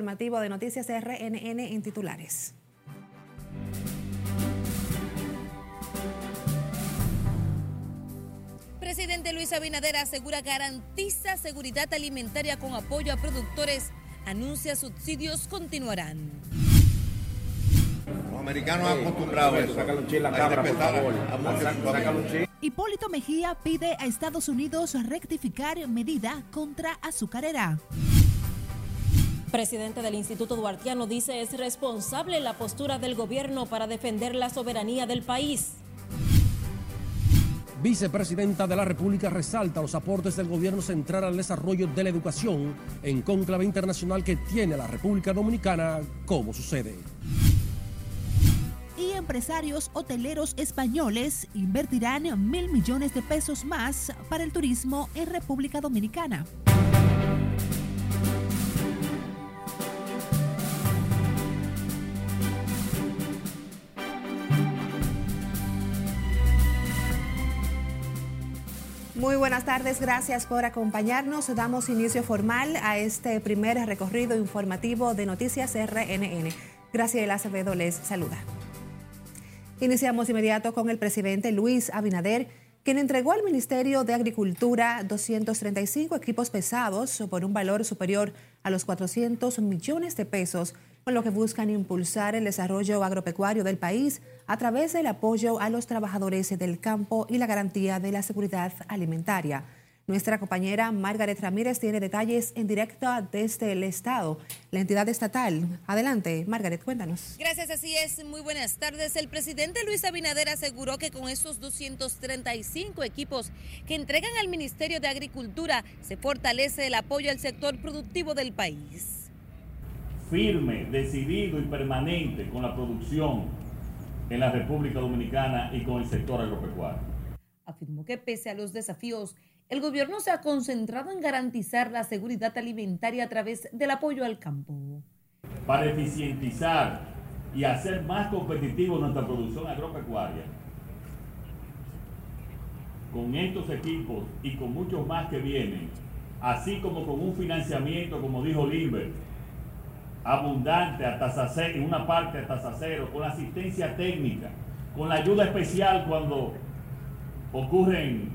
informativo de Noticias RNN en titulares. Presidente Luis Abinader asegura garantiza seguridad alimentaria con apoyo a productores. Anuncia subsidios continuarán. Los americanos han acostumbrado a eso. Hipólito Mejía pide a Estados Unidos rectificar medida contra azucarera. Presidente del Instituto Duartiano dice es responsable la postura del gobierno para defender la soberanía del país. Vicepresidenta de la República resalta los aportes del gobierno central al desarrollo de la educación en conclave internacional que tiene la República Dominicana como sucede. Y empresarios hoteleros españoles invertirán mil millones de pesos más para el turismo en República Dominicana. Muy buenas tardes, gracias por acompañarnos. Damos inicio formal a este primer recorrido informativo de Noticias RNN. Graciela Acevedo les saluda. Iniciamos inmediato con el presidente Luis Abinader, quien entregó al Ministerio de Agricultura 235 equipos pesados por un valor superior a los 400 millones de pesos con lo que buscan impulsar el desarrollo agropecuario del país a través del apoyo a los trabajadores del campo y la garantía de la seguridad alimentaria. Nuestra compañera Margaret Ramírez tiene detalles en directo desde el Estado, la entidad estatal. Adelante, Margaret, cuéntanos. Gracias, así es. Muy buenas tardes. El presidente Luis Abinader aseguró que con esos 235 equipos que entregan al Ministerio de Agricultura se fortalece el apoyo al sector productivo del país firme, decidido y permanente con la producción en la República Dominicana y con el sector agropecuario. Afirmó que pese a los desafíos, el gobierno se ha concentrado en garantizar la seguridad alimentaria a través del apoyo al campo. Para eficientizar y hacer más competitivo nuestra producción agropecuaria, con estos equipos y con muchos más que vienen, así como con un financiamiento, como dijo Limber, abundante a tasa cero, en una parte a tasa cero, con asistencia técnica, con la ayuda especial cuando ocurren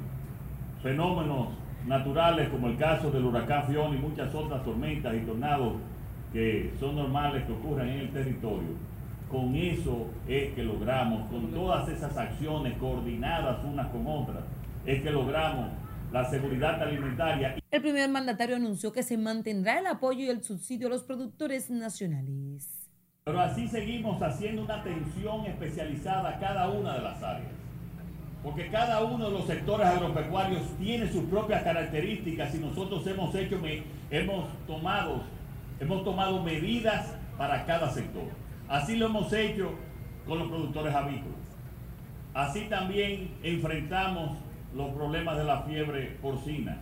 fenómenos naturales como el caso del huracán Fiona y muchas otras tormentas y tornados que son normales que ocurran en el territorio. Con eso es que logramos, con todas esas acciones coordinadas unas con otras, es que logramos la seguridad alimentaria. El primer mandatario anunció que se mantendrá el apoyo y el subsidio a los productores nacionales. Pero así seguimos haciendo una atención especializada a cada una de las áreas. Porque cada uno de los sectores agropecuarios tiene sus propias características y nosotros hemos hecho, hemos tomado, hemos tomado medidas para cada sector. Así lo hemos hecho con los productores avícolas. Así también enfrentamos los problemas de la fiebre porcina.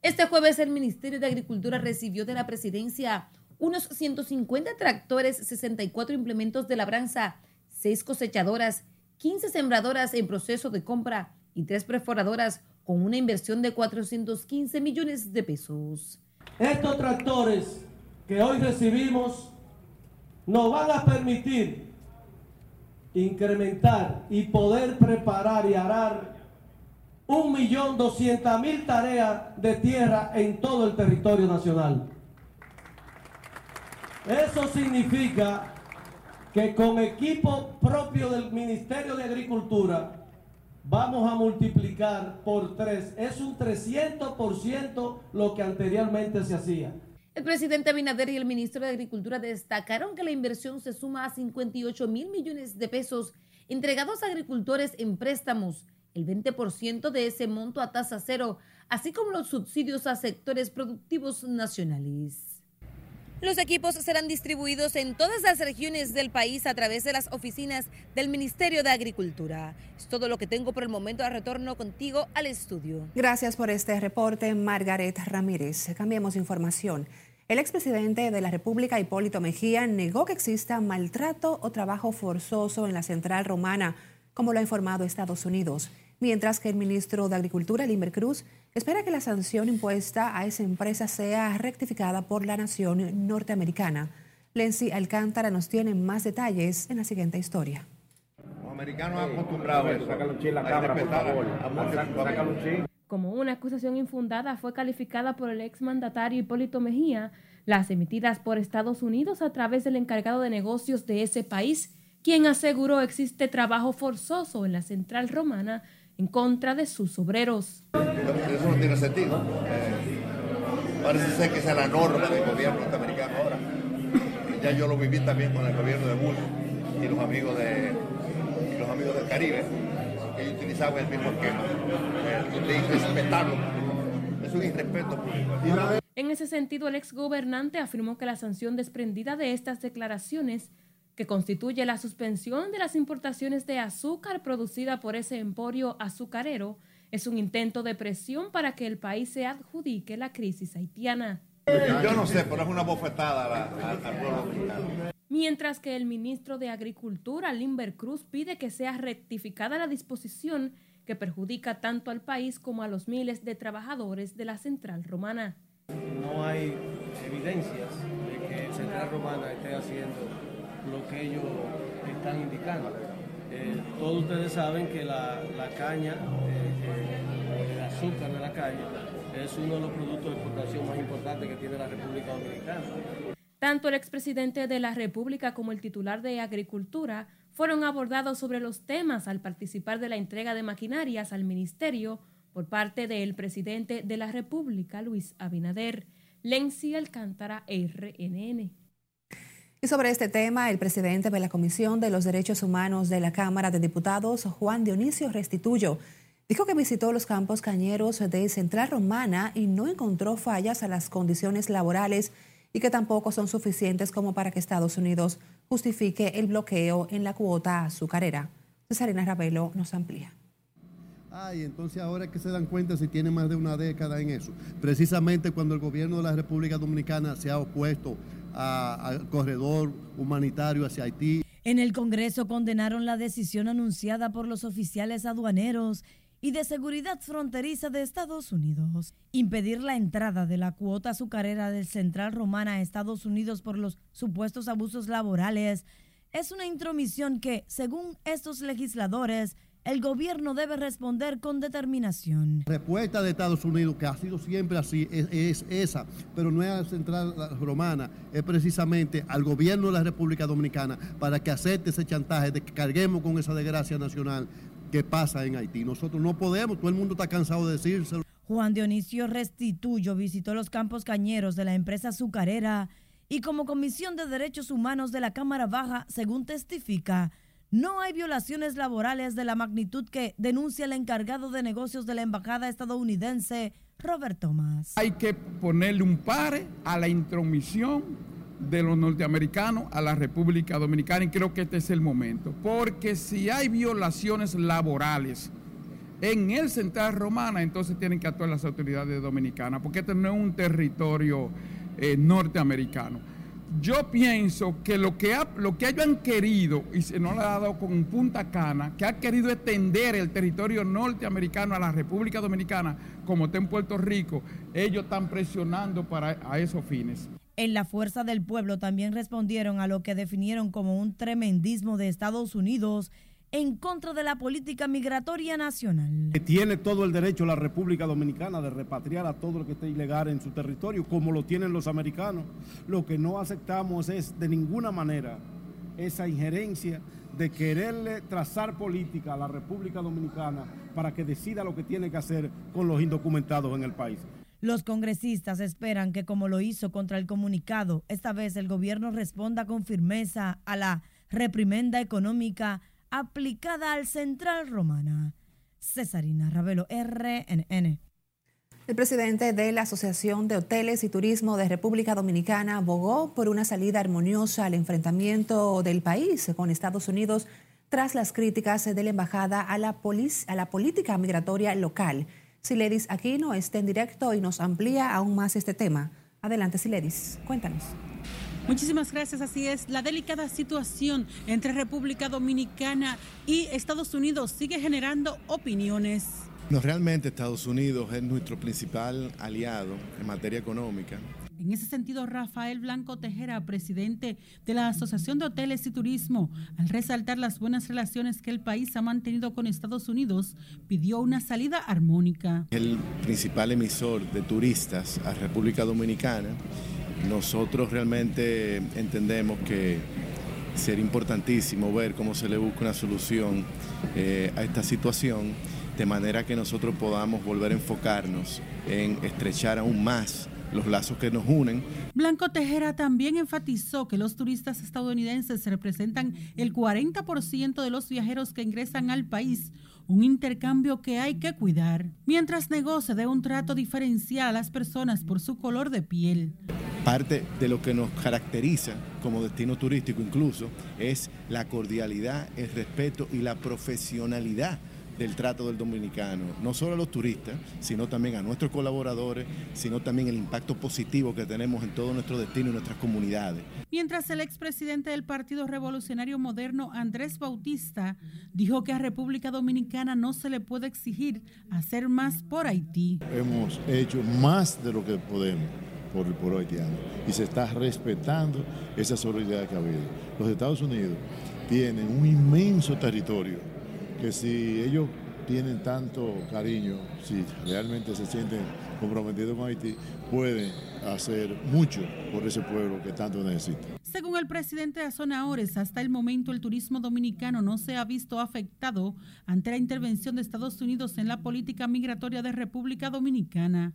Este jueves el Ministerio de Agricultura recibió de la presidencia unos 150 tractores, 64 implementos de labranza, 6 cosechadoras, 15 sembradoras en proceso de compra y 3 perforadoras con una inversión de 415 millones de pesos. Estos tractores que hoy recibimos nos van a permitir incrementar y poder preparar y arar un millón doscientas mil tareas de tierra en todo el territorio nacional. Eso significa que con equipo propio del Ministerio de Agricultura vamos a multiplicar por tres. Es un 300% lo que anteriormente se hacía. El presidente Abinader y el ministro de Agricultura destacaron que la inversión se suma a 58 mil millones de pesos entregados a agricultores en préstamos el 20% de ese monto a tasa cero, así como los subsidios a sectores productivos nacionales. Los equipos serán distribuidos en todas las regiones del país a través de las oficinas del Ministerio de Agricultura. Es todo lo que tengo por el momento. A retorno contigo al estudio. Gracias por este reporte, Margaret Ramírez. Cambiamos información. El expresidente de la República, Hipólito Mejía, negó que exista maltrato o trabajo forzoso en la central romana, como lo ha informado Estados Unidos. Mientras que el ministro de Agricultura, Limber Cruz, espera que la sanción impuesta a esa empresa sea rectificada por la nación norteamericana. Lenzi Alcántara nos tiene más detalles en la siguiente historia. Los americanos han acostumbrado eso, como una acusación infundada fue calificada por el exmandatario Hipólito Mejía las emitidas por Estados Unidos a través del encargado de negocios de ese país, quien aseguró existe trabajo forzoso en la central romana en contra de sus obreros. Eso no tiene sentido. Eh, parece ser que esa es la norma del gobierno norteamericano ahora. Ya yo lo viví también con el gobierno de Bush y los amigos, de, y los amigos del Caribe ellos utilizaban el mismo esquema. Es un irrespeto En ese sentido, el exgobernante afirmó que la sanción desprendida de estas declaraciones, que constituye la suspensión de las importaciones de azúcar producida por ese emporio azucarero, es un intento de presión para que el país se adjudique la crisis haitiana. Yo no sé, pero es una bofetada al pueblo dominicano mientras que el ministro de Agricultura, Limber Cruz, pide que sea rectificada la disposición que perjudica tanto al país como a los miles de trabajadores de la Central Romana. No hay evidencias de que Central Romana esté haciendo lo que ellos están indicando. Eh, todos ustedes saben que la, caña, eh, el azúcar de la caña, es uno de los productos de exportación más importantes que tiene la República Dominicana. Tanto el expresidente de la República como el titular de Agricultura fueron abordados sobre los temas al participar de la entrega de maquinarias al ministerio por parte del presidente de la República, Luis Abinader. Lenzi Alcántara, RNN. Y sobre este tema, el presidente de la Comisión de los Derechos Humanos de la Cámara de Diputados, Juan Dionisio Restituyo, dijo que visitó los campos cañeros de Central Romana y no encontró fallas a las condiciones laborales y que tampoco son suficientes como para que Estados Unidos justifique el bloqueo en la cuota azucarera. Cesarina Ravelo nos amplía. Ay, entonces ahora que se dan cuenta si tiene más de una década en eso. Precisamente cuando el gobierno de la República Dominicana se ha opuesto corredor humanitario hacia Haití. En el Congreso condenaron la decisión anunciada por los oficiales aduaneros y de Seguridad Fronteriza de Estados Unidos. Impedir la entrada de la cuota azucarera del Central Romana a Estados Unidos por los supuestos abusos laborales es una intromisión que, según estos legisladores, el gobierno debe responder con determinación. La respuesta de Estados Unidos, que ha sido siempre así, es, esa, pero no es a la Central Romana, es precisamente al gobierno de la República Dominicana para que acepte ese chantaje de que carguemos con esa desgracia nacional que pasa en Haití. Nosotros no podemos, todo el mundo está cansado de decírselo. Juan Dionisio Restituyo visitó los campos cañeros de la empresa azucarera y como Comisión de Derechos Humanos de la Cámara Baja, según testifica, no hay violaciones laborales de la magnitud que denuncia el encargado de negocios de la Embajada estadounidense, Robert Thomas. Hay que ponerle un pare a la intromisión de los norteamericanos a la República Dominicana y creo que este es el momento. Porque si hay violaciones laborales en el Central Romana, entonces tienen que actuar las autoridades dominicanas, porque este no es un territorio eh, norteamericano. Yo pienso que lo que, lo que han querido, y se nos lo ha dado con Punta Cana, que ha querido extender el territorio norteamericano a la República Dominicana, como está en Puerto Rico, ellos están presionando para a esos fines. En la Fuerza del Pueblo también respondieron a lo que definieron como un tremendismo de Estados Unidos en contra de la política migratoria nacional. Tiene todo el derecho la República Dominicana de repatriar a todo lo que esté ilegal en su territorio, como lo tienen los americanos. Lo que no aceptamos es de ninguna manera esa injerencia de quererle trazar política a la República Dominicana para que decida lo que tiene que hacer con los indocumentados en el país. Los congresistas esperan que, como lo hizo contra el comunicado, esta vez el gobierno responda con firmeza a la reprimenda económica aplicada al Central Romana. Cesarina Ravelo, RNN. El presidente de la Asociación de Hoteles y Turismo de República Dominicana abogó por una salida armoniosa al enfrentamiento del país con Estados Unidos tras las críticas de la embajada a la, a la política migratoria local. Siledis no está en directo y nos amplía aún más este tema. Adelante, Siledis, cuéntanos. Muchísimas gracias, así es. La delicada situación entre República Dominicana y Estados Unidos sigue generando opiniones. No, realmente Estados Unidos es nuestro principal aliado en materia económica. En ese sentido, Rafael Blanco Tejera, presidente de la Asociación de Hoteles y Turismo, al resaltar las buenas relaciones que el país ha mantenido con Estados Unidos, pidió una salida armónica. El principal emisor de turistas a República Dominicana nosotros realmente entendemos que sería importantísimo ver cómo se le busca una solución eh, a esta situación, de manera que nosotros podamos volver a enfocarnos en estrechar aún más los lazos que nos unen. Blanco Tejera también enfatizó que los turistas estadounidenses representan el 40% de los viajeros que ingresan al país, un intercambio que hay que cuidar, mientras negocia de un trato diferencial a las personas por su color de piel. Parte de lo que nos caracteriza como destino turístico incluso es la cordialidad, el respeto y la profesionalidad del trato del dominicano, no solo a los turistas, sino también a nuestros colaboradores, sino también el impacto positivo que tenemos en todo nuestro destino y nuestras comunidades. Mientras el expresidente del Partido Revolucionario Moderno, Andrés Bautista, dijo que a República Dominicana no se le puede exigir hacer más por Haití. Hemos hecho más de lo que podemos por el pueblo haitiano y se está respetando esa solidaridad que ha habido. Los Estados Unidos tienen un inmenso territorio que si ellos tienen tanto cariño, si realmente se sienten comprometidos con Haití, pueden hacer mucho por ese pueblo que tanto necesita. Según el presidente de Ores, hasta el momento el turismo dominicano no se ha visto afectado ante la intervención de Estados Unidos en la política migratoria de República Dominicana.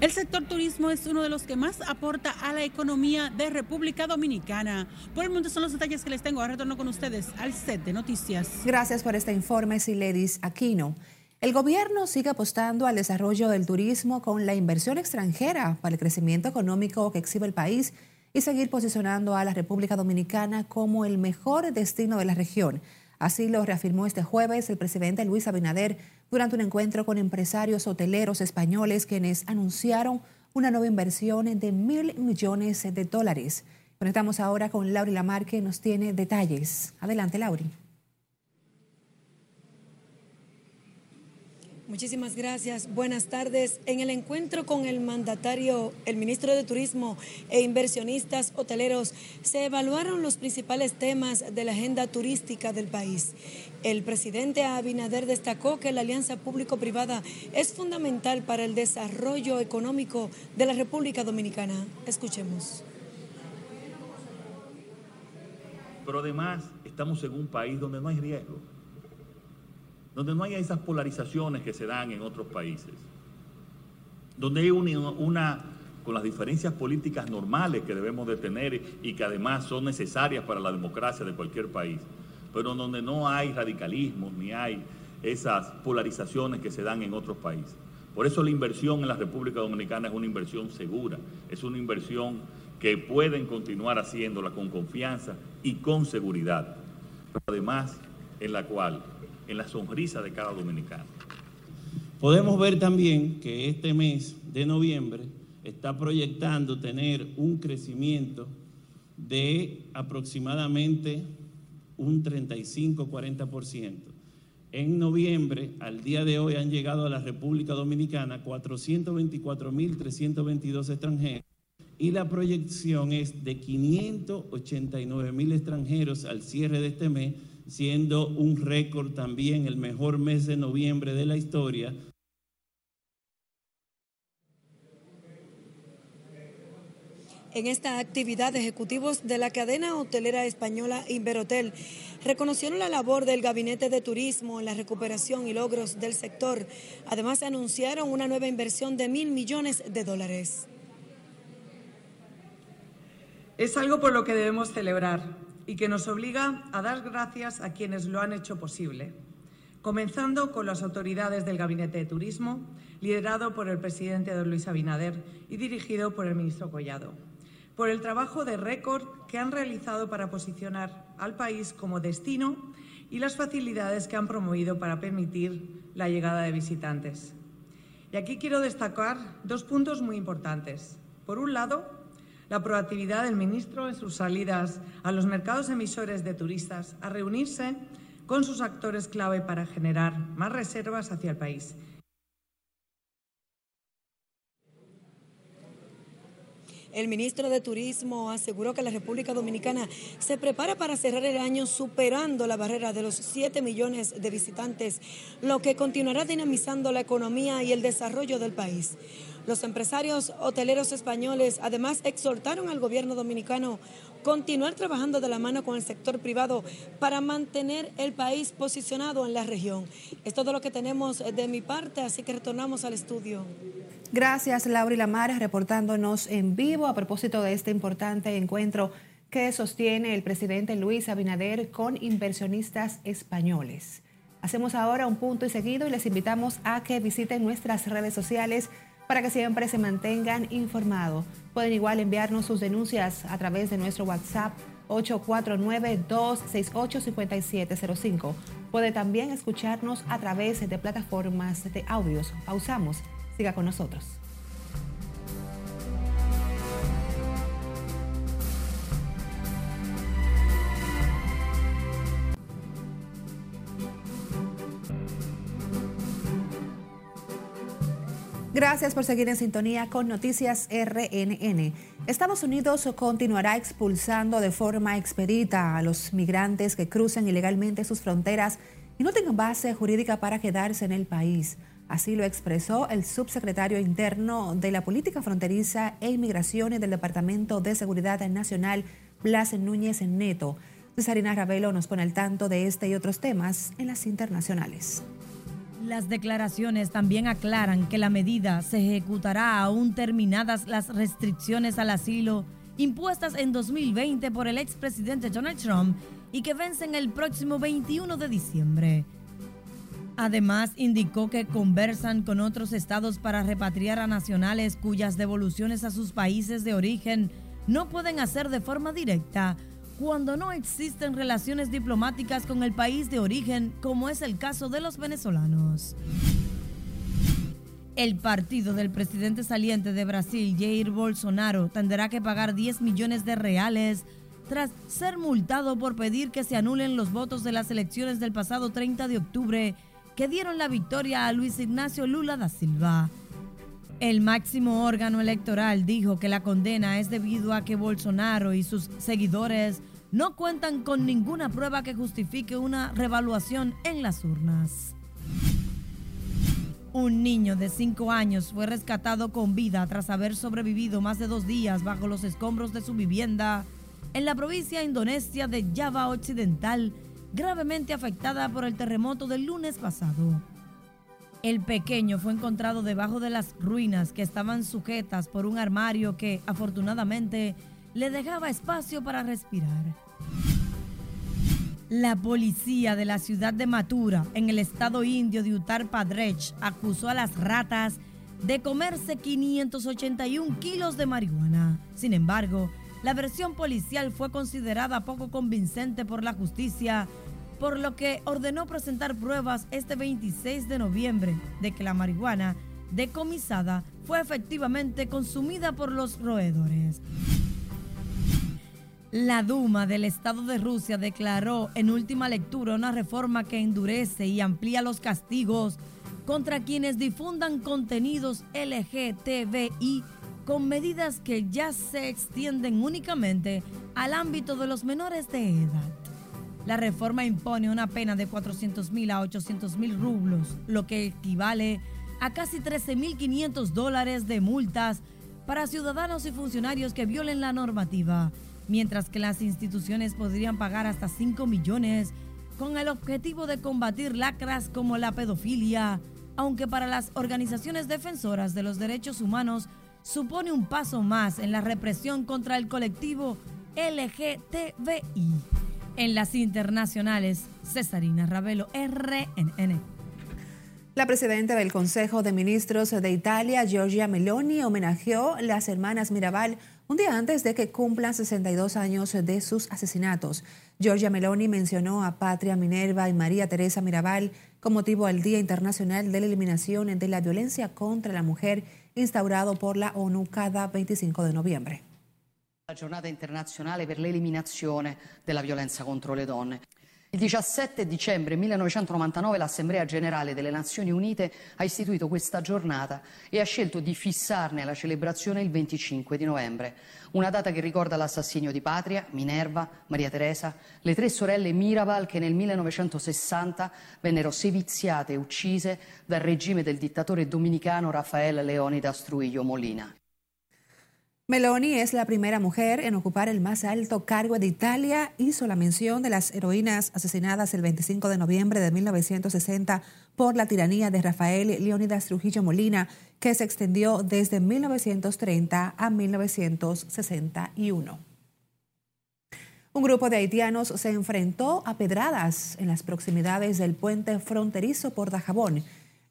El sector turismo es uno de los que más aporta a la economía de República Dominicana. Por el momento son los detalles que les tengo. Ahora retorno con ustedes al set de noticias. Gracias por este informe, Siledis Aquino. El gobierno sigue apostando al desarrollo del turismo con la inversión extranjera para el crecimiento económico que exhibe el país y seguir posicionando a la República Dominicana como el mejor destino de la región. Así lo reafirmó este jueves el presidente Luis Abinader durante un encuentro con empresarios hoteleros españoles quienes anunciaron una nueva inversión de mil millones de dólares. Conectamos ahora con Lauri Lamar que nos tiene detalles. Adelante, Lauri. Muchísimas gracias. Buenas tardes. En el encuentro con el mandatario, el ministro de Turismo e inversionistas hoteleros, se evaluaron los principales temas de la agenda turística del país. El presidente Abinader destacó que la alianza público-privada es fundamental para el desarrollo económico de la República Dominicana. Escuchemos. Pero además estamos en un país donde no hay riesgo donde no haya esas polarizaciones que se dan en otros países, donde hay una, con las diferencias políticas normales que debemos de tener y que además son necesarias para la democracia de cualquier país, pero donde no hay radicalismo ni hay esas polarizaciones que se dan en otros países. Por eso la inversión en la República Dominicana es una inversión segura, es una inversión que pueden continuar haciéndola con confianza y con seguridad, pero además en la cual en la sonrisa de cada dominicano. Podemos ver también que este mes de noviembre está proyectando tener un crecimiento de aproximadamente un 35-40%. En noviembre, al día de hoy, han llegado a la República Dominicana 424.322 extranjeros y la proyección es de 589.000 extranjeros al cierre de este mes, siendo un récord también el mejor mes de noviembre de la historia. En esta actividad, ejecutivos de la cadena hotelera española Inverotel reconocieron la labor del Gabinete de Turismo en la recuperación y logros del sector. Además, anunciaron una nueva inversión de mil millones de dólares. Es algo por lo que debemos celebrar y que nos obliga a dar gracias a quienes lo han hecho posible, comenzando con las autoridades del Gabinete de Turismo, liderado por el presidente don Luis Abinader y dirigido por el ministro Collado, por el trabajo de récord que han realizado para posicionar al país como destino y las facilidades que han promovido para permitir la llegada de visitantes. Y aquí quiero destacar dos puntos muy importantes. Por un lado, la proactividad del ministro en sus salidas a los mercados emisores de turistas a reunirse con sus actores clave para generar más reservas hacia el país El ministro de Turismo aseguró que la República Dominicana se prepara para cerrar el año superando la barrera de los 7 millones de visitantes, lo que continuará dinamizando la economía y el desarrollo del país. Los empresarios hoteleros españoles además exhortaron al gobierno dominicano continuar trabajando de la mano con el sector privado para mantener el país posicionado en la región. Es todo lo que tenemos de mi parte, así que retornamos al estudio. Gracias, Laura y Lamar, reportándonos en vivo a propósito de este importante encuentro que sostiene el presidente Luis Abinader con inversionistas españoles. Hacemos ahora un punto y seguido y les invitamos a que visiten nuestras redes sociales para que siempre se mantengan informados. Pueden igual enviarnos sus denuncias a través de nuestro WhatsApp 849-268-5705. Puede también escucharnos a través de plataformas de audios. Pausamos. Siga con nosotros. Gracias por seguir en sintonía con Noticias RNN. Estados Unidos continuará expulsando de forma expedita a los migrantes que cruzan ilegalmente sus fronteras y no tengan base jurídica para quedarse en el país. Así lo expresó el subsecretario interno de la Política Fronteriza e Inmigraciones del Departamento de Seguridad Nacional, Blas Núñez Neto. Cesarina Ravelo nos pone al tanto de este y otros temas en las internacionales. Las declaraciones también aclaran que la medida se ejecutará aún terminadas las restricciones al asilo impuestas en 2020 por el expresidente Donald Trump y que vencen el próximo 21 de diciembre. Además, indicó que conversan con otros estados para repatriar a nacionales cuyas devoluciones a sus países de origen no pueden hacer de forma directa cuando no existen relaciones diplomáticas con el país de origen, como es el caso de los venezolanos. El partido del presidente saliente de Brasil, Jair Bolsonaro, tendrá que pagar 10 millones de reales tras ser multado por pedir que se anulen los votos de las elecciones del pasado 30 de octubre que dieron la victoria a Luis Ignacio Lula da Silva. El máximo órgano electoral dijo que la condena es debido a que Bolsonaro y sus seguidores no cuentan con ninguna prueba que justifique una revaluación en las urnas. Un niño de 5 años fue rescatado con vida tras haber sobrevivido más de dos días bajo los escombros de su vivienda en la provincia indonesia de Java Occidental, gravemente afectada por el terremoto del lunes pasado. El pequeño fue encontrado debajo de las ruinas que estaban sujetas por un armario que, afortunadamente, le dejaba espacio para respirar. La policía de la ciudad de Matura, en el estado indio de Uttar Pradesh, acusó a las ratas de comerse 581 kilos de marihuana. Sin embargo, la versión policial fue considerada poco convincente por la justicia, por lo que ordenó presentar pruebas este 26 de noviembre de que la marihuana decomisada fue efectivamente consumida por los roedores. La Duma del Estado de Rusia declaró en última lectura una reforma que endurece y amplía los castigos contra quienes difundan contenidos LGTBI con medidas que ya se extienden únicamente al ámbito de los menores de edad. La reforma impone una pena de 400 mil a 800 mil rublos, lo que equivale a casi 13 mil 500 dólares de multas para ciudadanos y funcionarios que violen la normativa, mientras que las instituciones podrían pagar hasta 5 millones con el objetivo de combatir lacras como la pedofilia, aunque para las organizaciones defensoras de los derechos humanos supone un paso más en la represión contra el colectivo LGTBI. En las internacionales, Cesarina Ravelo, RNN. La presidenta del Consejo de Ministros de Italia, Giorgia Meloni, homenajeó las hermanas Mirabal un día antes de que cumplan 62 años de sus asesinatos. Giorgia Meloni mencionó a Patria Minerva y María Teresa Mirabal con motivo al Día Internacional de la Eliminación de la Violencia contra la Mujer instaurado por la ONU cada 25 de noviembre. La giornata internazionale per l'eliminazione della violenza contro le donne. Il 17 dicembre 1999 l'Assemblea generale delle Nazioni Unite ha istituito questa giornata e ha scelto di fissarne la celebrazione il 25 di novembre, una data che ricorda l'assassinio di Patria, Minerva, Maria Teresa, le tre sorelle Mirabal che nel 1960 vennero seviziate e uccise dal regime del dittatore dominicano Rafael Leonidas Trujillo Molina. Meloni es la primera mujer en ocupar el más alto cargo de Italia. Hizo la mención de las heroínas asesinadas el 25 de noviembre de 1960 por la tiranía de Rafael Leónidas Trujillo Molina, que se extendió desde 1930 a 1961. Un grupo de haitianos se enfrentó a pedradas en las proximidades del puente fronterizo por Dajabón.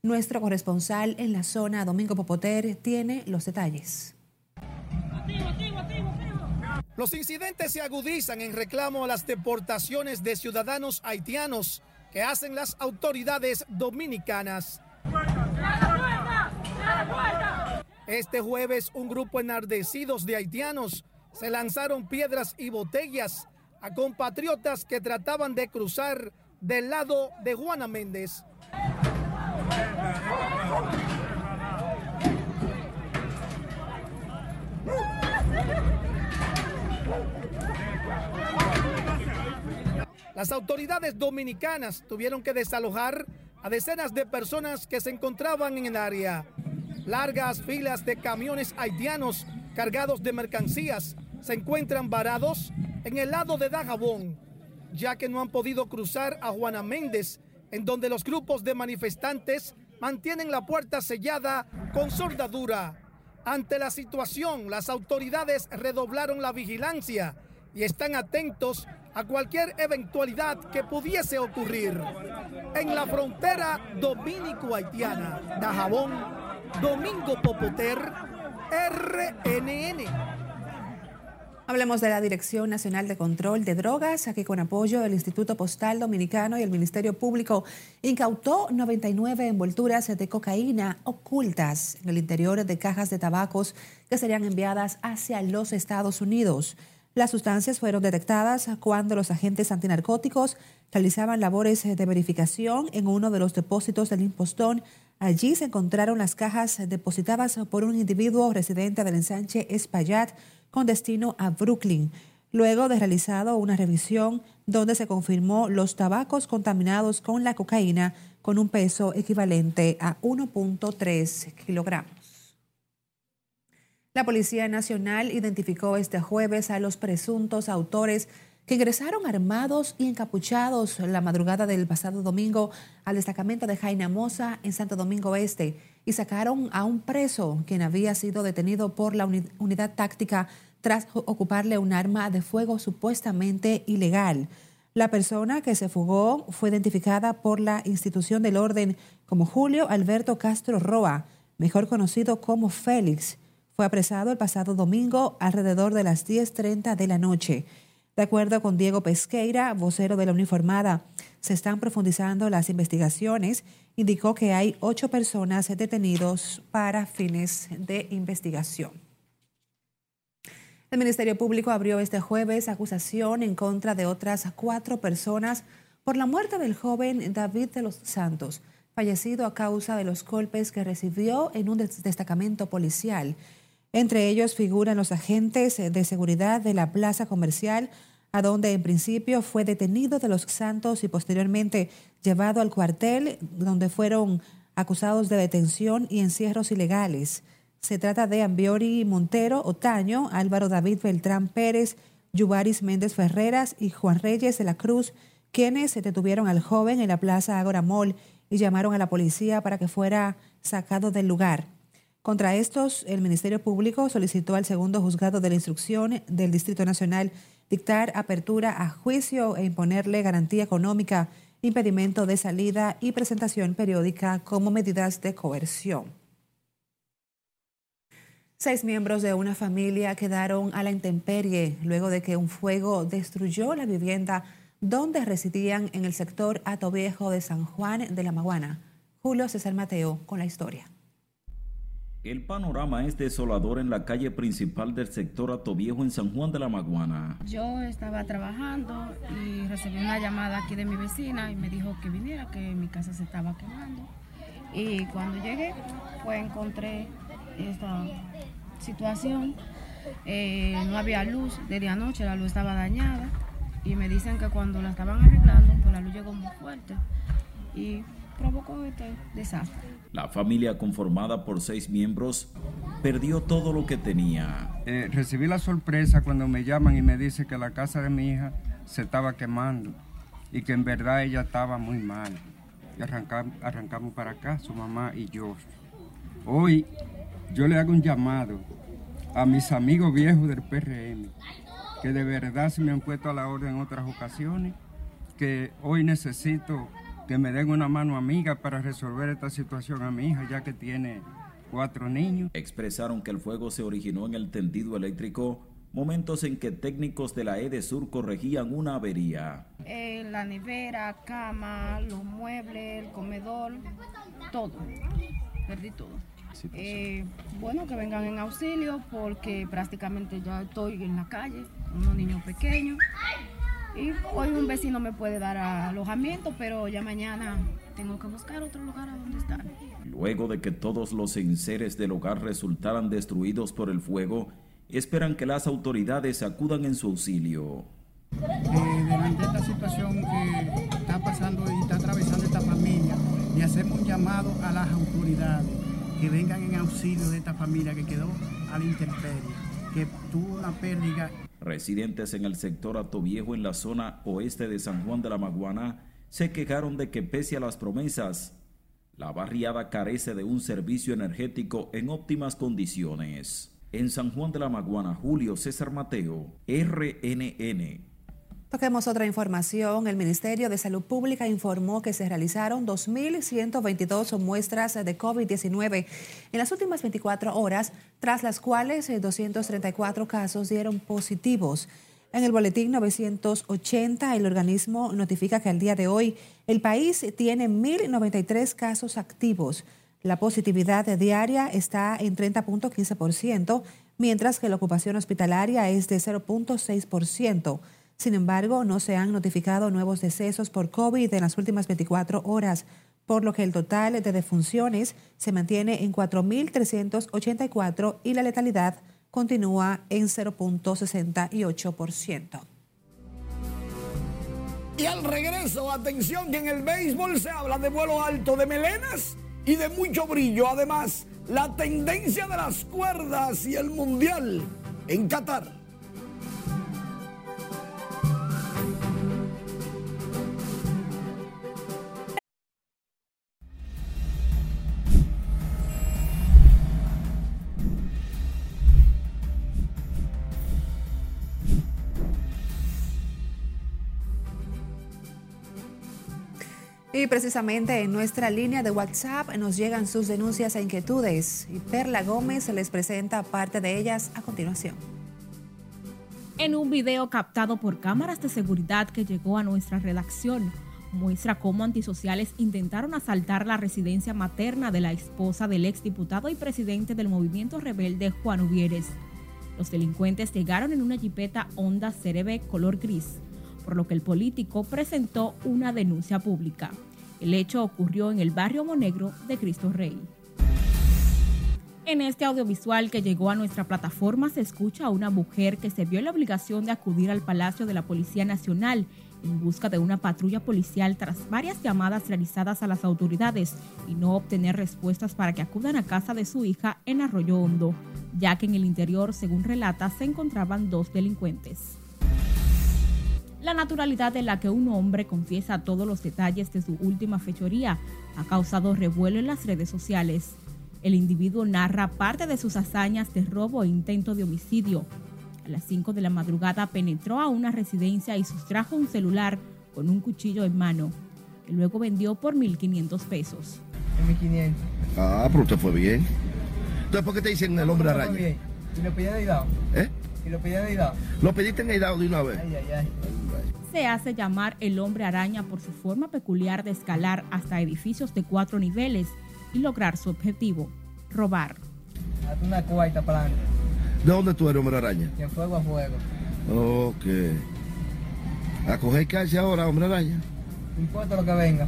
Nuestro corresponsal en la zona, Domingo Popoter, tiene los detalles. Los incidentes se agudizan en reclamo a las deportaciones de ciudadanos haitianos que hacen las autoridades dominicanas. Este jueves un grupo enardecidos de haitianos se lanzaron piedras y botellas a compatriotas que trataban de cruzar del lado de Juana Méndez. Las autoridades dominicanas tuvieron que desalojar a decenas de personas que se encontraban en el área. Largas filas de camiones haitianos cargados de mercancías se encuentran varados en el lado de Dajabón, ya que no han podido cruzar a Juana Méndez, en donde los grupos de manifestantes mantienen la puerta sellada con soldadura. Ante la situación, las autoridades redoblaron la vigilancia y están atentos a cualquier eventualidad que pudiese ocurrir. En la frontera dominico-haitiana, Dajabón, Domingo Popoter, RNN. Hablemos de la Dirección Nacional de Control de Drogas, aquí con apoyo del Instituto Postal Dominicano y el Ministerio Público incautó 99 envolturas de cocaína ocultas en el interior de cajas de tabacos que serían enviadas hacia los Estados Unidos. Las sustancias fueron detectadas cuando los agentes antinarcóticos realizaban labores de verificación en uno de los depósitos del impostón. Allí se encontraron las cajas depositadas por un individuo residente del ensanche Espaillat con destino a Brooklyn. Luego de realizado una revisión donde se confirmó los tabacos contaminados con la cocaína con un peso equivalente a 1.3 kilogramos. La Policía Nacional identificó este jueves a los presuntos autores que ingresaron armados y encapuchados la madrugada del pasado domingo al destacamento de Jaina Moza en Santo Domingo Este y sacaron a un preso quien había sido detenido por la unidad táctica tras ocuparle un arma de fuego supuestamente ilegal. La persona que se fugó fue identificada por la institución del orden como Julio Alberto Castro Roa, mejor conocido como Félix fue apresado el pasado domingo alrededor de las 10.30 de la noche. De acuerdo con Diego Pesqueira, vocero de la uniformada, se están profundizando las investigaciones. Indicó que hay ocho personas detenidos para fines de investigación. El Ministerio Público abrió este jueves acusación en contra de otras cuatro personas por la muerte del joven David de los Santos, fallecido a causa de los golpes que recibió en un destacamento policial. Entre ellos figuran los agentes de seguridad de la plaza comercial, a donde en principio fue detenido de los Santos y posteriormente llevado al cuartel, donde fueron acusados de detención y encierros ilegales. Se trata de Ambiori Montero Otaño, Álvaro David Beltrán Pérez, Yubaris Méndez Ferreras y Juan Reyes de la Cruz, quienes se detuvieron al joven en la plaza Agora Mall y llamaron a la policía para que fuera sacado del lugar. Contra estos, el Ministerio Público solicitó al segundo juzgado de la instrucción del Distrito Nacional dictar apertura a juicio e imponerle garantía económica, impedimento de salida y presentación periódica como medidas de coerción. Seis miembros de una familia quedaron a la intemperie luego de que un fuego destruyó la vivienda donde residían en el sector Atoviejo de San Juan de la Maguana. Julio César Mateo con la historia. El panorama es desolador en la calle principal del sector Atoviejo en San Juan de la Maguana. Yo estaba trabajando y recibí una llamada aquí de mi vecina y me dijo que viniera, que mi casa se estaba quemando. Y cuando llegué, pues encontré esta situación. Eh, no había luz desde anoche, la luz estaba dañada y me dicen que cuando la estaban arreglando, pues la luz llegó muy fuerte y provocó este desastre. La familia conformada por seis miembros perdió todo lo que tenía. Eh, recibí la sorpresa cuando me llaman y me dicen que la casa de mi hija se estaba quemando y que en verdad ella estaba muy mal. Y arrancamos, arrancamos para acá, su mamá y yo. Hoy yo le hago un llamado a mis amigos viejos del PRM, que de verdad se me han puesto a la orden en otras ocasiones, que hoy necesito que me den una mano amiga para resolver esta situación a mi hija, ya que tiene cuatro niños. Expresaron que el fuego se originó en el tendido eléctrico, momentos en que técnicos de la EDESUR corregían una avería. Eh, la nevera, cama, los muebles, el comedor, todo. Perdí todo. Eh, bueno, que vengan en auxilio porque prácticamente ya estoy en la calle, unos niños pequeños. Y hoy un vecino me puede dar alojamiento, pero ya mañana tengo que buscar otro lugar a donde estar. Luego de que todos los enseres del hogar resultaran destruidos por el fuego, esperan que las autoridades acudan en su auxilio. Eh, delante de esta situación que está pasando y está atravesando esta familia, le hacemos un llamado a las autoridades que vengan en auxilio de esta familia que quedó a la intemperie, que tuvo una pérdida Residentes en el sector Atoviejo en la zona oeste de San Juan de la Maguana se quejaron de que pese a las promesas, la barriada carece de un servicio energético en óptimas condiciones. En San Juan de la Maguana, Julio César Mateo, RNN. Toquemos otra información. El Ministerio de Salud Pública informó que se realizaron 2.122 muestras de COVID-19 en las últimas 24 horas, tras las cuales 234 casos dieron positivos. En el boletín 980, el organismo notifica que al día de hoy el país tiene 1.093 casos activos. La positividad diaria está en 30.15%, mientras que la ocupación hospitalaria es de 0.6%. Sin embargo, no se han notificado nuevos decesos por COVID en las últimas 24 horas, por lo que el total de defunciones se mantiene en 4.384 y la letalidad continúa en 0.68%. Y al regreso, atención que en el béisbol se habla de vuelo alto de melenas y de mucho brillo. Además, la tendencia de las cuerdas y el mundial en Qatar. Y precisamente en nuestra línea de WhatsApp nos llegan sus denuncias e inquietudes y Perla Gómez les presenta parte de ellas a continuación. En un video captado por cámaras de seguridad que llegó a nuestra redacción, muestra cómo antisociales intentaron asaltar la residencia materna de la esposa del exdiputado y presidente del movimiento rebelde Juan Uvieres. Los delincuentes llegaron en una jipeta Honda CRB color gris por lo que el político presentó una denuncia pública. El hecho ocurrió en el barrio Monegro de Cristo Rey. En este audiovisual que llegó a nuestra plataforma se escucha a una mujer que se vio en la obligación de acudir al Palacio de la Policía Nacional en busca de una patrulla policial tras varias llamadas realizadas a las autoridades y no obtener respuestas para que acudan a casa de su hija en Arroyo Hondo, ya que en el interior, según relata, se encontraban dos delincuentes. La naturalidad en la que un hombre confiesa todos los detalles de su última fechoría ha causado revuelo en las redes sociales. El individuo narra parte de sus hazañas de robo e intento de homicidio. A las 5 de la madrugada penetró a una residencia y sustrajo un celular con un cuchillo en mano, que luego vendió por 1.500 pesos. 1.500. Ah, pero usted fue bien. Entonces, ¿por qué te dicen el hombre araña? ¿Y lo pedí de ¿Eh? ¿Y lo pedí de ¿Lo pediste en Aidao de una vez? Ay, ay, ay se hace llamar el hombre araña por su forma peculiar de escalar hasta edificios de cuatro niveles y lograr su objetivo, robar. Hasta una cuarta. ¿De dónde tú eres, hombre araña? De fuego a fuego. Ok. A coger calle ahora, hombre araña. No importa lo que venga.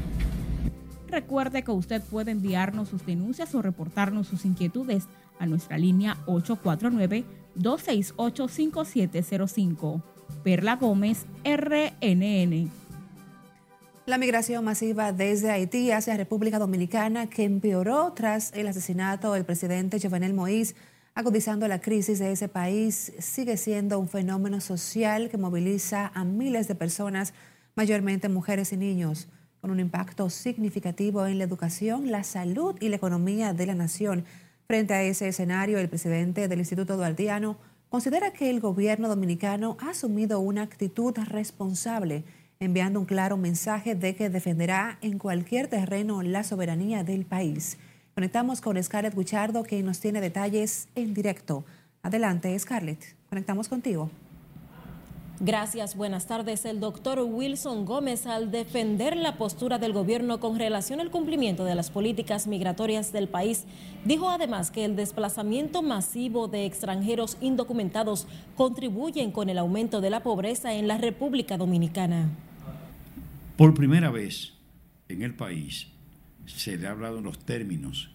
Recuerde que usted puede enviarnos sus denuncias o reportarnos sus inquietudes a nuestra línea 849-268-5705. Perla Gómez, RNN. La migración masiva desde Haití hacia República Dominicana que empeoró tras el asesinato del presidente Jovenel Moïse, agudizando la crisis de ese país, sigue siendo un fenómeno social que moviliza a miles de personas, mayormente mujeres y niños, con un impacto significativo en la educación, la salud y la economía de la nación. Frente a ese escenario, el presidente del Instituto Duartiano considera que el gobierno dominicano ha asumido una actitud responsable enviando un claro mensaje de que defenderá en cualquier terreno la soberanía del país. Conectamos con Scarlett Guichardo, que nos tiene detalles en directo. Adelante, Scarlett. Conectamos contigo. Gracias, buenas tardes. El doctor Wilson Gómez, al defender la postura del gobierno con relación al cumplimiento de las políticas migratorias del país, dijo además que el desplazamiento masivo de extranjeros indocumentados contribuyen con el aumento de la pobreza en la República Dominicana. Por primera vez en el país se le ha hablado en los términos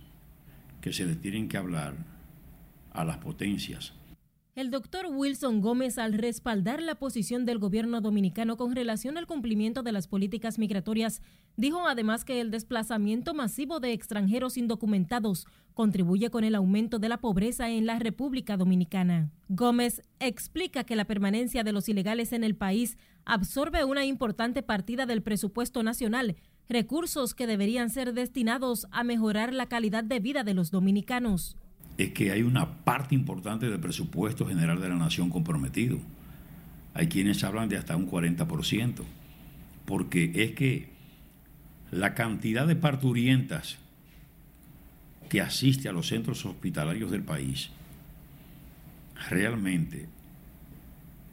que se le tienen que hablar a las potencias. El doctor Wilson Gómez, al respaldar la posición del gobierno dominicano con relación al cumplimiento de las políticas migratorias, dijo además que el desplazamiento masivo de extranjeros indocumentados contribuye con el aumento de la pobreza en la República Dominicana. Gómez explica que la permanencia de los ilegales en el país absorbe una importante partida del presupuesto nacional, recursos que deberían ser destinados a mejorar la calidad de vida de los dominicanos. Es que hay una parte importante del presupuesto general de la nación comprometido. Hay quienes hablan de hasta un 40%, porque es que la cantidad de parturientas que asiste a los centros hospitalarios del país realmente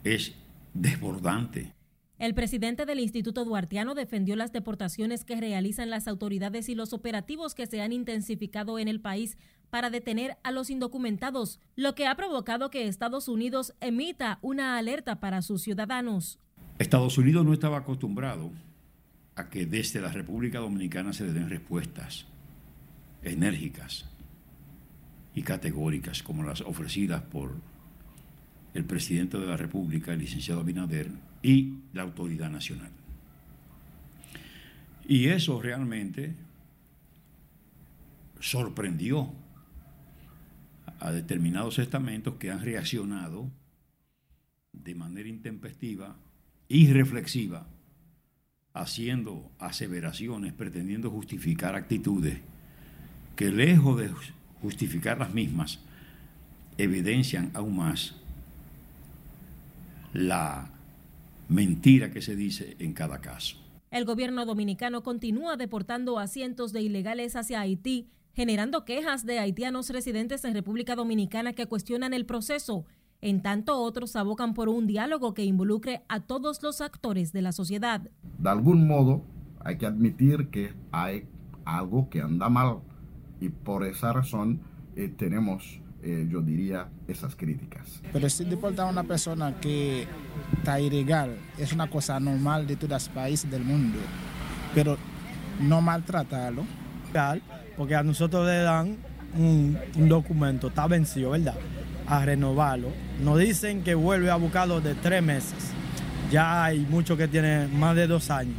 es desbordante. El presidente del Instituto Duartiano defendió las deportaciones que realizan las autoridades y los operativos que se han intensificado en el país para detener a los indocumentados, lo que ha provocado que Estados Unidos emita una alerta para sus ciudadanos. Estados Unidos no estaba acostumbrado a que desde la República Dominicana se le den respuestas enérgicas y categóricas como las ofrecidas por el presidente de la República, el licenciado Abinader, y la autoridad nacional. Y eso realmente sorprendió a determinados estamentos que han reaccionado de manera intempestiva y reflexiva, haciendo aseveraciones, pretendiendo justificar actitudes que lejos de justificar las mismas, evidencian aún más la mentira que se dice en cada caso. El gobierno dominicano continúa deportando a cientos de ilegales hacia Haití, generando quejas de haitianos residentes en República Dominicana que cuestionan el proceso. En tanto, otros abocan por un diálogo que involucre a todos los actores de la sociedad. De algún modo, hay que admitir que hay algo que anda mal y por esa razón eh, tenemos eh, yo diría, esas críticas. Pero si deportar a una persona que está ilegal es una cosa normal de todos los países del mundo, pero no maltratarlo. Porque a nosotros le dan un, documento, está vencido, ¿verdad? A renovarlo. Nos dicen que vuelve a buscarlo de tres meses. Ya hay muchos que tienen más de dos años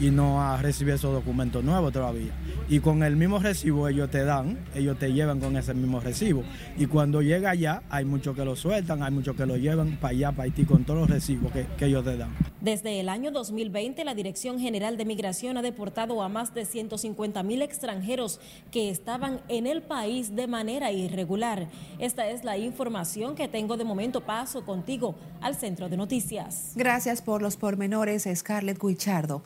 y no ha recibido esos documentos nuevos todavía. Y con el mismo recibo ellos te dan, ellos te llevan con ese mismo recibo. Y cuando llega allá, hay muchos que lo sueltan, hay muchos que lo llevan para allá, para Haití, con todos los recibos que, que ellos te dan. Desde el año 2020, la Dirección General de Migración ha deportado a más de 150 mil extranjeros que estaban en el país de manera irregular. Esta es la información que tengo de momento. Paso contigo al centro de noticias. Gracias por los pormenores, Scarlett Guichardo.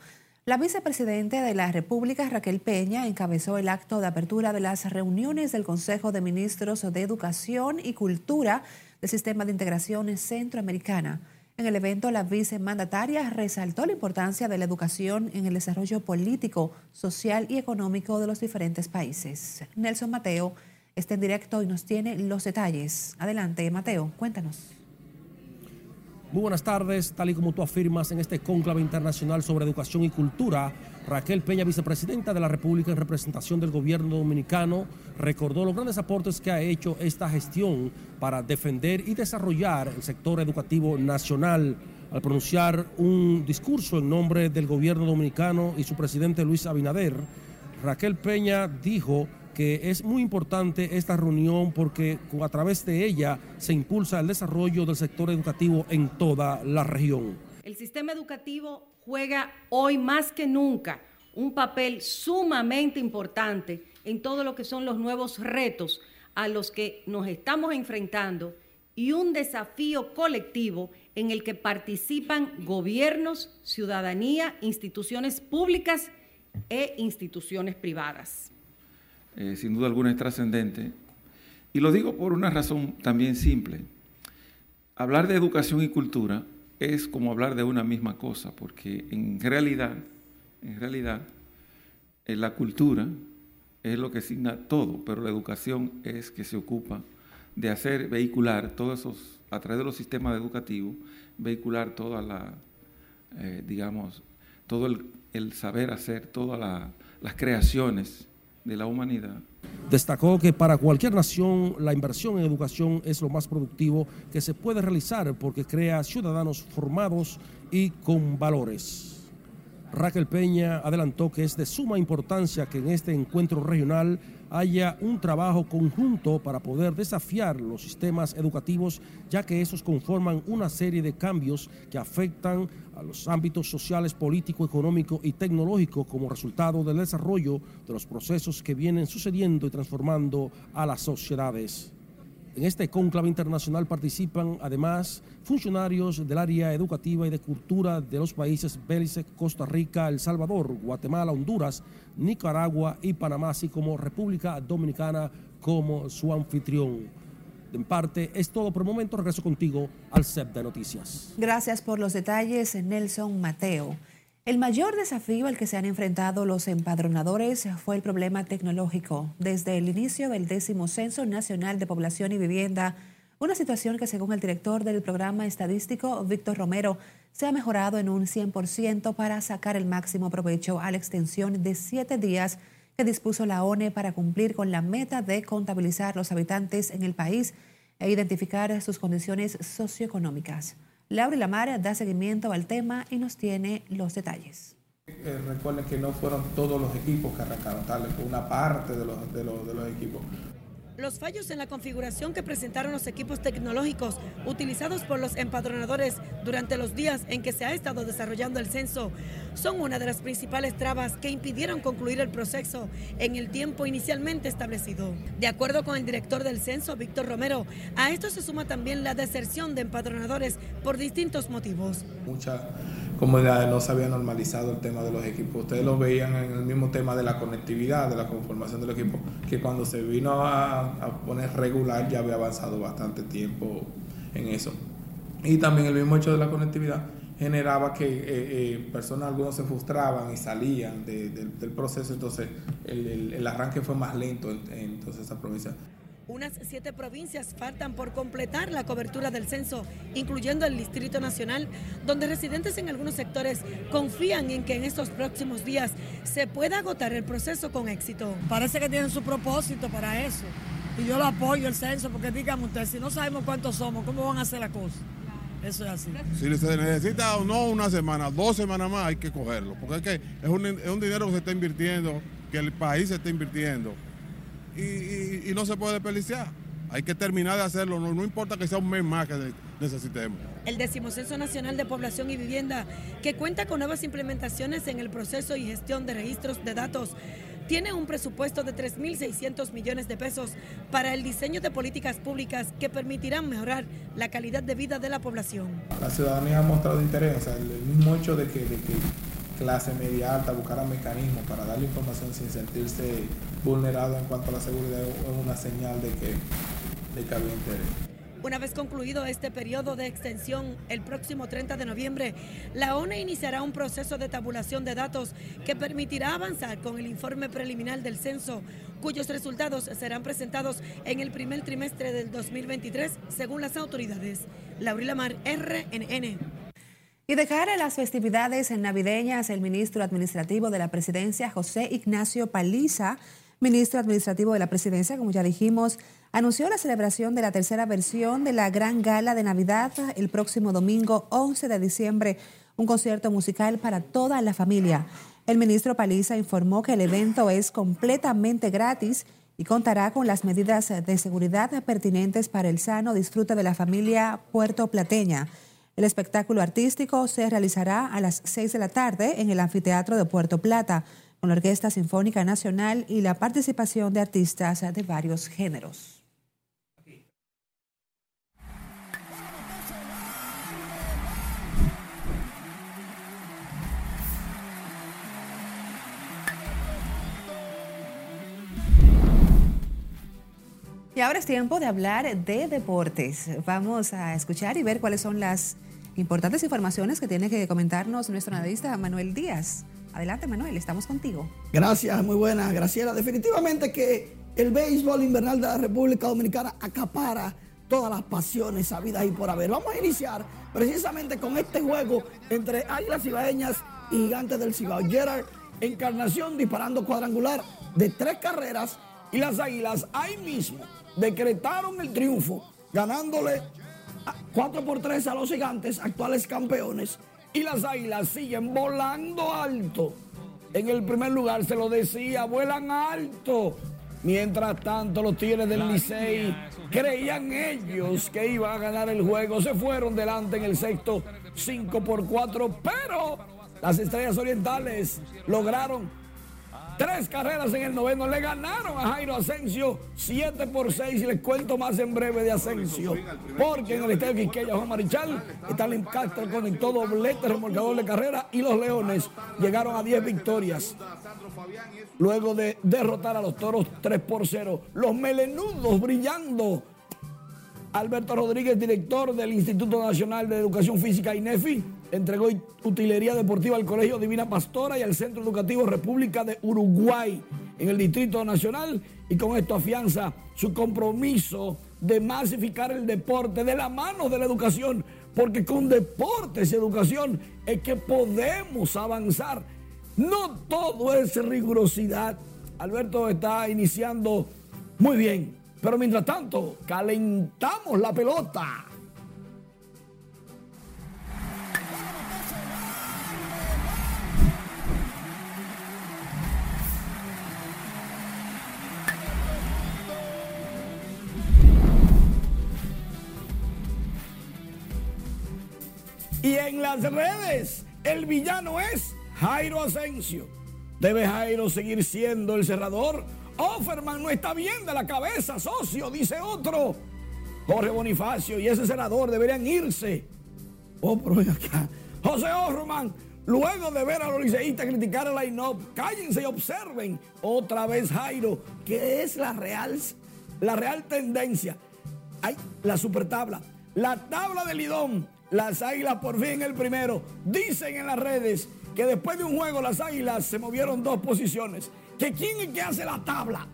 La vicepresidenta de la República, Raquel Peña, encabezó el acto de apertura de las reuniones del Consejo de Ministros de Educación y Cultura del Sistema de Integración Centroamericana. En el evento, la vicemandataria resaltó la importancia de la educación en el desarrollo político, social y económico de los diferentes países. Nelson Mateo está en directo y nos tiene los detalles. Adelante, Mateo, cuéntanos. Muy buenas tardes, tal y como tú afirmas en este cónclave internacional sobre educación y cultura, Raquel Peña, vicepresidenta de la República en representación del gobierno dominicano, recordó los grandes aportes que ha hecho esta gestión para defender y desarrollar el sector educativo nacional. Al pronunciar un discurso en nombre del gobierno dominicano y su presidente Luis Abinader, Raquel Peña dijo que es muy importante esta reunión porque a través de ella se impulsa el desarrollo del sector educativo en toda la región. El sistema educativo juega hoy más que nunca un papel sumamente importante en todo lo que son los nuevos retos a los que nos estamos enfrentando y un desafío colectivo en el que participan gobiernos, ciudadanía, instituciones públicas e instituciones privadas. Eh, sin duda alguna es trascendente. Y lo digo por una razón también simple. Hablar de educación y cultura es como hablar de una misma cosa, porque en realidad, en realidad, eh, la cultura es lo que signa todo, pero la educación es que se ocupa de hacer vehicular todos esos, a través de los sistemas educativos, vehicular toda la, eh, digamos, todo el, saber hacer, todas las creaciones de la humanidad. Destacó que para cualquier nación la inversión en educación es lo más productivo que se puede realizar porque crea ciudadanos formados y con valores. Raquel Peña adelantó que es de suma importancia que en este encuentro regional haya un trabajo conjunto para poder desafiar los sistemas educativos, ya que esos conforman una serie de cambios que afectan a los ámbitos sociales, político, económico y tecnológico como resultado del desarrollo de los procesos que vienen sucediendo y transformando a las sociedades. En este cónclave internacional participan además funcionarios del área educativa y de cultura de los países Belice, Costa Rica, El Salvador, Guatemala, Honduras, Nicaragua y Panamá, así como República Dominicana como su anfitrión. En parte es todo por el momento. Regreso contigo al CEP de Noticias. Gracias por los detalles, Nelson Mateo. El mayor desafío al que se han enfrentado los empadronadores fue el problema tecnológico. Desde el inicio del décimo Censo Nacional de Población y Vivienda, una situación que según el director del programa estadístico, Víctor Romero, se ha mejorado en un 100% para sacar el máximo provecho a la extensión de siete días que dispuso la ONE para cumplir con la meta de contabilizar los habitantes en el país e identificar sus condiciones socioeconómicas. Laura Lamar da seguimiento al tema y nos tiene los detalles. Eh, recuerden que no fueron todos los equipos que arrancaron, tal vez una parte de los, de los, de los equipos. Los fallos en la configuración que presentaron los equipos tecnológicos utilizados por los empadronadores durante los días en que se ha estado desarrollando el censo son una de las principales trabas que impidieron concluir el proceso en el tiempo inicialmente establecido. De acuerdo con el director del censo, Víctor Romero, a esto se suma también la deserción de empadronadores por distintos motivos. Comunidades no se había normalizado el tema de los equipos. Ustedes lo veían en el mismo tema de la conectividad, de la conformación del equipo, que cuando se vino a poner regular, ya había avanzado bastante tiempo en eso. Y también el mismo hecho de la conectividad generaba que eh, eh, personas, algunos se frustraban y salían del proceso, entonces el, arranque fue más lento en, en toda esa provincia. Unas siete provincias faltan por completar la cobertura del censo, incluyendo el Distrito Nacional, donde residentes en algunos sectores confían en que en estos próximos días se pueda agotar el proceso con éxito. Parece que tienen su propósito para eso. Y yo lo apoyo el censo, porque díganme ustedes, si no sabemos cuántos somos, ¿cómo van a hacer la cosa? Eso es así. Si se necesita o no una semana, dos semanas más, hay que cogerlo. Porque es que es un, es un dinero que se está invirtiendo, que el país se está invirtiendo. Y, no se puede desperdiciar. Hay que terminar de hacerlo, no, no importa que sea un mes más que necesitemos. El decimocenso nacional de población y vivienda, que cuenta con nuevas implementaciones en el proceso y gestión de registros de datos, tiene un presupuesto de 3.600 millones de pesos para el diseño de políticas públicas que permitirán mejorar la calidad de vida de la población. La ciudadanía ha mostrado interés, el mismo hecho de que, clase media alta buscara mecanismos para darle información sin sentirse vulnerado en cuanto a la seguridad es una señal de que, de que había interés. Una vez concluido este periodo de extensión, el próximo 30 de noviembre, la ONE iniciará un proceso de tabulación de datos que permitirá avanzar con el informe preliminar del censo, cuyos resultados serán presentados en el primer trimestre del 2023, según las autoridades. Laurila Mar, RNN. Y de a las festividades navideñas, el ministro administrativo de la presidencia, José Ignacio Paliza, ministro administrativo de la presidencia, como ya dijimos, anunció la celebración de la tercera versión de la Gran Gala de Navidad el próximo domingo 11 de diciembre, un concierto musical para toda la familia. El ministro Paliza informó que el evento es completamente gratis y contará con las medidas de seguridad pertinentes para el sano disfrute de la familia puertoplateña. El espectáculo artístico se realizará a las 6 de la tarde en el Anfiteatro de Puerto Plata con la Orquesta Sinfónica Nacional y la participación de artistas de varios géneros. Y ahora es tiempo de hablar de deportes. Vamos a escuchar y ver cuáles son las importantes informaciones que tiene que comentarnos nuestro analista Manuel Díaz. Adelante Manuel, estamos contigo. Gracias, muy buena, Graciela. Definitivamente que el béisbol invernal de la República Dominicana acapara todas las pasiones habidas y por haber. Vamos a iniciar precisamente con este juego entre Águilas Cibaeñas y Gigantes del Cibao. Gerard Encarnación disparando cuadrangular de tres carreras y las Águilas ahí mismo decretaron el triunfo, ganándole 4 por 3 a los gigantes, actuales campeones, y las águilas siguen volando alto. En el primer lugar se lo decía, vuelan alto. Mientras tanto, los Tigres del Licey creían ellos que iban a ganar el juego. Se fueron delante en el sexto 5 por 4, pero las Estrellas Orientales lograron Tres carreras en el noveno. Le ganaron a Jairo Asensio 7 por 6. Y les cuento más en breve de Asensio. Porque en el estadio Quisqueya, Juan Marichal, Stalin Castro conectó doblete, remolcador de carrera. Y los Leones llegaron a 10 victorias. Luego de derrotar a los toros 3 por 0. Los melenudos brillando. Alberto Rodríguez, director del Instituto Nacional de Educación Física INEFI entregó utilería deportiva al Colegio Divina Pastora y al Centro Educativo República de Uruguay en el Distrito Nacional y con esto afianza su compromiso de masificar el deporte de la mano de la educación, porque con deportes y educación es que podemos avanzar. No todo es rigurosidad. Alberto está iniciando muy bien, pero mientras tanto calentamos la pelota. Y en las redes, el villano es Jairo Asensio. ¿Debe Jairo seguir siendo el cerrador? Offerman no está bien de la cabeza, socio, dice otro. Jorge Bonifacio y ese senador deberían irse. Oh, pero acá. José Offerman, luego de ver a los liceístas criticar a la INOP, cállense y observen otra vez Jairo, que es la real, la real tendencia. Hay la super tabla. La tabla del Lidón las Águilas por fin el primero. Dicen en las redes que después de un juego las Águilas se movieron dos posiciones. ¿Que quién es que hace la tabla?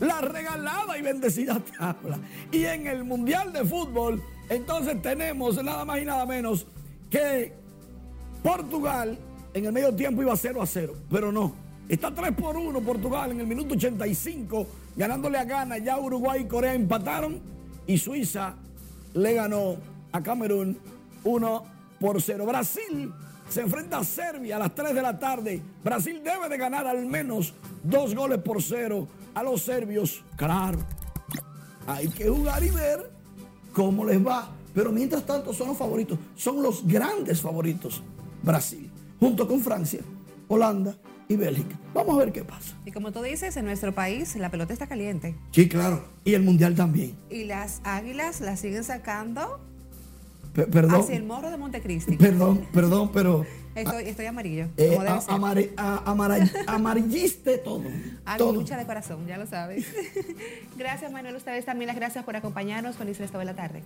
La regalada y bendecida tabla. Y en el Mundial de Fútbol, entonces tenemos nada más y nada menos que Portugal en el medio tiempo iba 0 a 0, pero no. Está 3 por 1 Portugal en el minuto 85, ganándole a Ghana. Ya Uruguay y Corea empataron y Suiza le ganó a Camerún 1 por 0. Brasil se enfrenta a Serbia a las 3 de la tarde. Brasil debe de ganar al menos dos goles por cero a los serbios. Claro, hay que jugar y ver cómo les va. Pero mientras tanto son los favoritos, son los grandes favoritos. Brasil, junto con Francia, Holanda y Bélgica. Vamos a ver qué pasa. Y como tú dices, en nuestro país la pelota está caliente. Sí, claro. Y el mundial también. Y las águilas las siguen sacando perdón. Hacia el morro de Montecristi. Perdón, perdón, pero Estoy, estoy amarillo. Eh, como debe a- ser. amare- a- amara- amarilliste todo. Todo. lucha de corazón, ya lo sabes. gracias, Manuel. Ustedes también las gracias por acompañarnos. Feliz resto de la tarde.